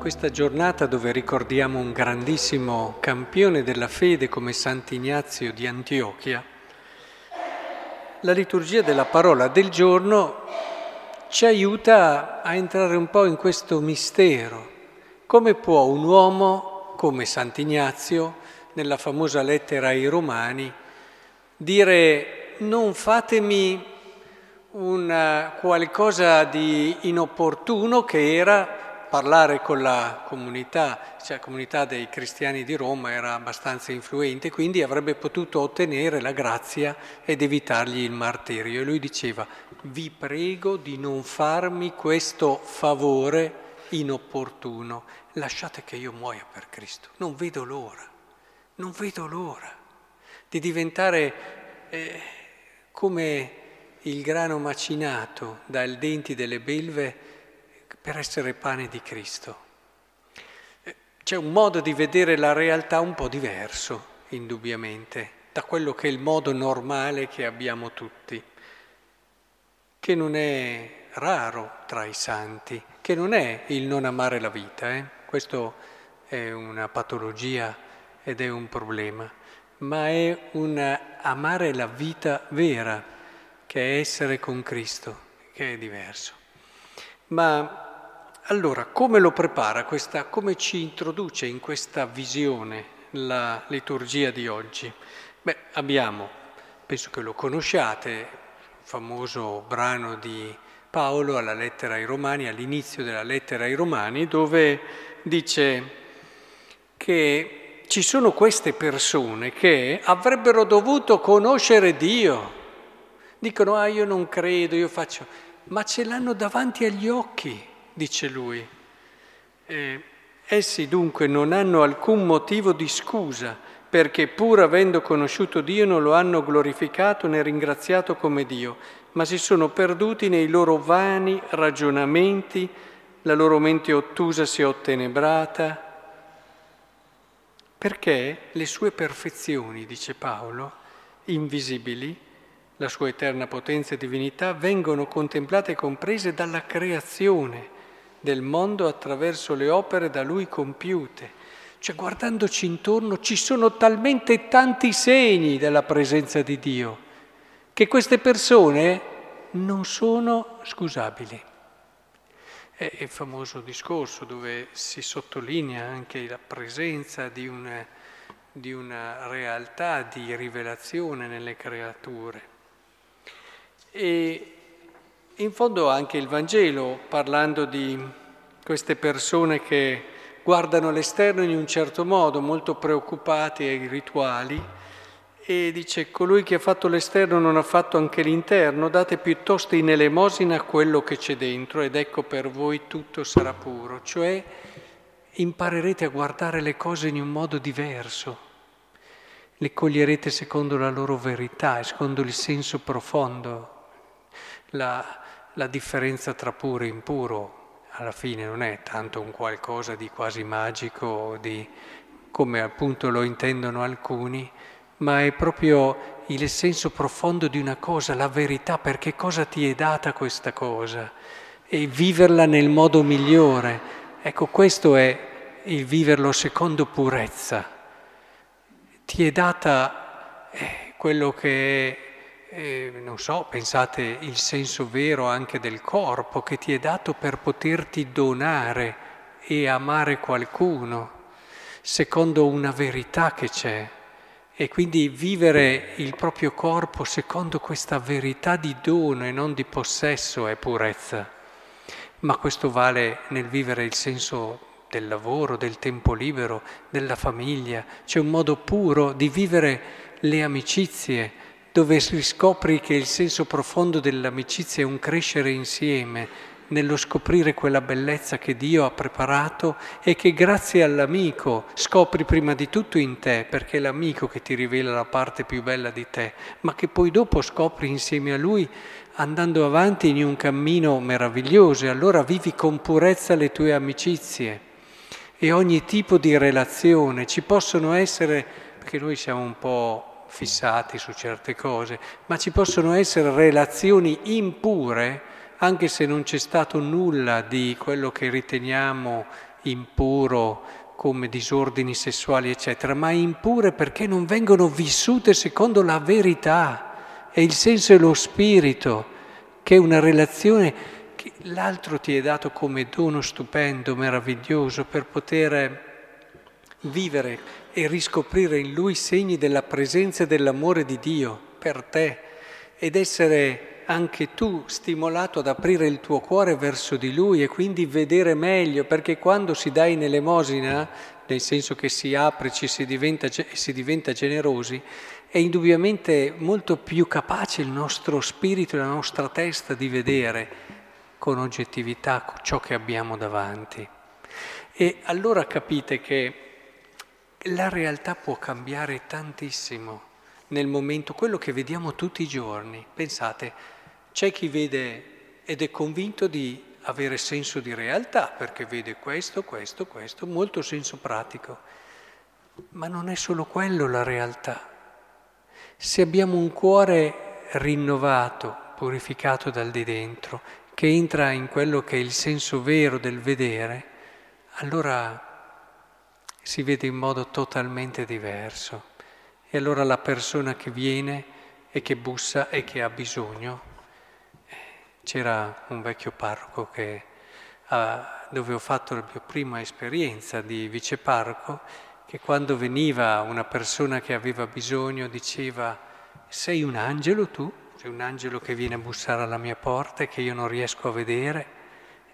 Questa giornata dove ricordiamo un grandissimo campione della fede come Sant'Ignazio di Antiochia, la liturgia della parola del giorno ci aiuta a entrare un po' in questo mistero. Come può un uomo come Sant'Ignazio, nella famosa lettera ai Romani, dire non fatemi un qualcosa di inopportuno che era parlare con la comunità, cioè la comunità dei cristiani di Roma era abbastanza influente, quindi avrebbe potuto ottenere la grazia ed evitargli il martirio. E lui diceva, vi prego di non farmi questo favore inopportuno, lasciate che io muoia per Cristo, non vedo l'ora, non vedo l'ora di diventare eh, come il grano macinato dai denti delle belve per essere pane di Cristo. Eh, c'è un modo di vedere la realtà un po' diverso, indubbiamente, da quello che è il modo normale che abbiamo tutti, che non è raro tra i santi, che non è il non amare la vita, eh? questo è una patologia ed è un problema, ma è un amare la vita vera, che è essere con Cristo, che è diverso. Ma allora, come lo prepara questa, come ci introduce in questa visione la liturgia di oggi? Beh, abbiamo, penso che lo conosciate, il famoso brano di Paolo alla lettera ai Romani, all'inizio della lettera ai Romani, dove dice che ci sono queste persone che avrebbero dovuto conoscere Dio. Dicono, ah io non credo, io faccio, ma ce l'hanno davanti agli occhi dice lui. Eh, essi dunque non hanno alcun motivo di scusa perché pur avendo conosciuto Dio non lo hanno glorificato né ringraziato come Dio, ma si sono perduti nei loro vani ragionamenti, la loro mente ottusa si è ottenebrata, perché le sue perfezioni, dice Paolo, invisibili, la sua eterna potenza e divinità, vengono contemplate e comprese dalla creazione del mondo attraverso le opere da lui compiute. Cioè guardandoci intorno ci sono talmente tanti segni della presenza di Dio che queste persone non sono scusabili. È il famoso discorso dove si sottolinea anche la presenza di una, di una realtà di rivelazione nelle creature. E in fondo anche il Vangelo, parlando di queste persone che guardano l'esterno in un certo modo, molto preoccupati ai rituali, e dice colui che ha fatto l'esterno non ha fatto anche l'interno, date piuttosto in elemosina quello che c'è dentro ed ecco per voi tutto sarà puro, cioè imparerete a guardare le cose in un modo diverso, le coglierete secondo la loro verità e secondo il senso profondo, la, la differenza tra puro e impuro alla fine non è tanto un qualcosa di quasi magico, di, come appunto lo intendono alcuni, ma è proprio il senso profondo di una cosa, la verità, perché cosa ti è data questa cosa e viverla nel modo migliore. Ecco, questo è il viverlo secondo purezza. Ti è data eh, quello che è eh, non so, pensate il senso vero anche del corpo che ti è dato per poterti donare e amare qualcuno, secondo una verità che c'è. E quindi vivere il proprio corpo secondo questa verità di dono e non di possesso è purezza. Ma questo vale nel vivere il senso del lavoro, del tempo libero, della famiglia. C'è un modo puro di vivere le amicizie, dove riscopri che il senso profondo dell'amicizia è un crescere insieme, nello scoprire quella bellezza che Dio ha preparato e che grazie all'amico scopri prima di tutto in te, perché è l'amico che ti rivela la parte più bella di te, ma che poi dopo scopri insieme a lui andando avanti in un cammino meraviglioso e allora vivi con purezza le tue amicizie e ogni tipo di relazione. Ci possono essere, perché noi siamo un po' fissati su certe cose, ma ci possono essere relazioni impure anche se non c'è stato nulla di quello che riteniamo impuro come disordini sessuali, eccetera, ma impure perché non vengono vissute secondo la verità. E il senso e lo spirito, che è una relazione che l'altro ti è dato come dono stupendo, meraviglioso, per poter vivere e riscoprire in lui segni della presenza e dell'amore di Dio per te ed essere anche tu stimolato ad aprire il tuo cuore verso di Lui e quindi vedere meglio, perché quando si dà in elemosina, nel senso che si apre e si si diventa generosi, è indubbiamente molto più capace il nostro spirito e la nostra testa di vedere con oggettività ciò che abbiamo davanti. E allora capite che la realtà può cambiare tantissimo nel momento, quello che vediamo tutti i giorni. Pensate, c'è chi vede ed è convinto di avere senso di realtà perché vede questo, questo, questo, molto senso pratico. Ma non è solo quello la realtà. Se abbiamo un cuore rinnovato, purificato dal di dentro, che entra in quello che è il senso vero del vedere, allora si vede in modo totalmente diverso. E allora la persona che viene e che bussa e che ha bisogno c'era un vecchio parroco che, ah, dove ho fatto la mia prima esperienza di viceparroco, che quando veniva una persona che aveva bisogno diceva sei un angelo tu? Sei un angelo che viene a bussare alla mia porta e che io non riesco a vedere?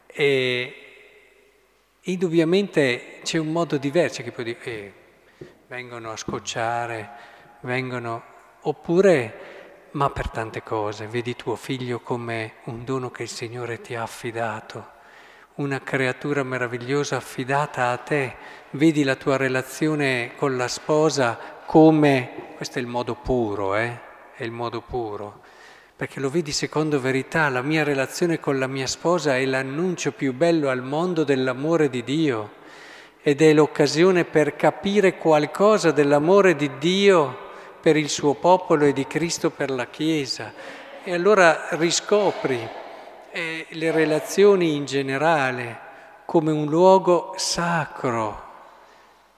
E indubbiamente c'è un modo diverso che dire, eh, vengono a scocciare, vengono, oppure ma per tante cose. Vedi tuo figlio come un dono che il Signore ti ha affidato, una creatura meravigliosa affidata a te. Vedi la tua relazione con la sposa come, questo è il modo puro, eh? È il modo puro, perché lo vedi secondo verità, la mia relazione con la mia sposa è l'annuncio più bello al mondo dell'amore di Dio ed è l'occasione per capire qualcosa dell'amore di Dio per il suo popolo e di Cristo per la Chiesa. E allora riscopri eh, le relazioni in generale come un luogo sacro,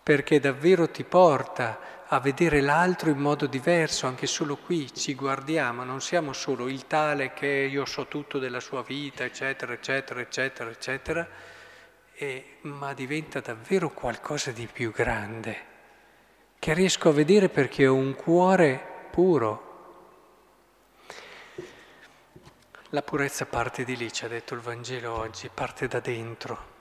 perché davvero ti porta a vedere l'altro in modo diverso, anche solo qui ci guardiamo, non siamo solo il tale che io so tutto della sua vita, eccetera, eccetera, eccetera, eccetera, e, ma diventa davvero qualcosa di più grande che riesco a vedere perché ho un cuore puro. La purezza parte di lì, ci ha detto il Vangelo oggi, parte da dentro.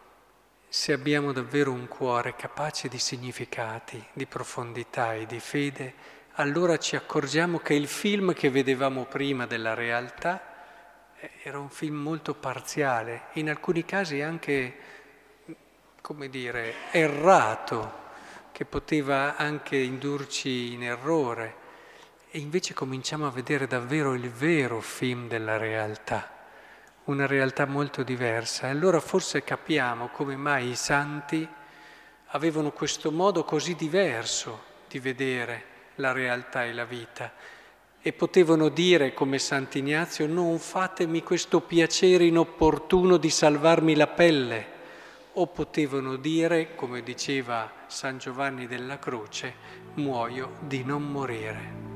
Se abbiamo davvero un cuore capace di significati, di profondità e di fede, allora ci accorgiamo che il film che vedevamo prima della realtà eh, era un film molto parziale, in alcuni casi anche, come dire, errato che poteva anche indurci in errore. E invece cominciamo a vedere davvero il vero film della realtà, una realtà molto diversa. E allora forse capiamo come mai i santi avevano questo modo così diverso di vedere la realtà e la vita e potevano dire come Sant'Ignazio non fatemi questo piacere inopportuno di salvarmi la pelle o potevano dire, come diceva San Giovanni della Croce, muoio di non morire.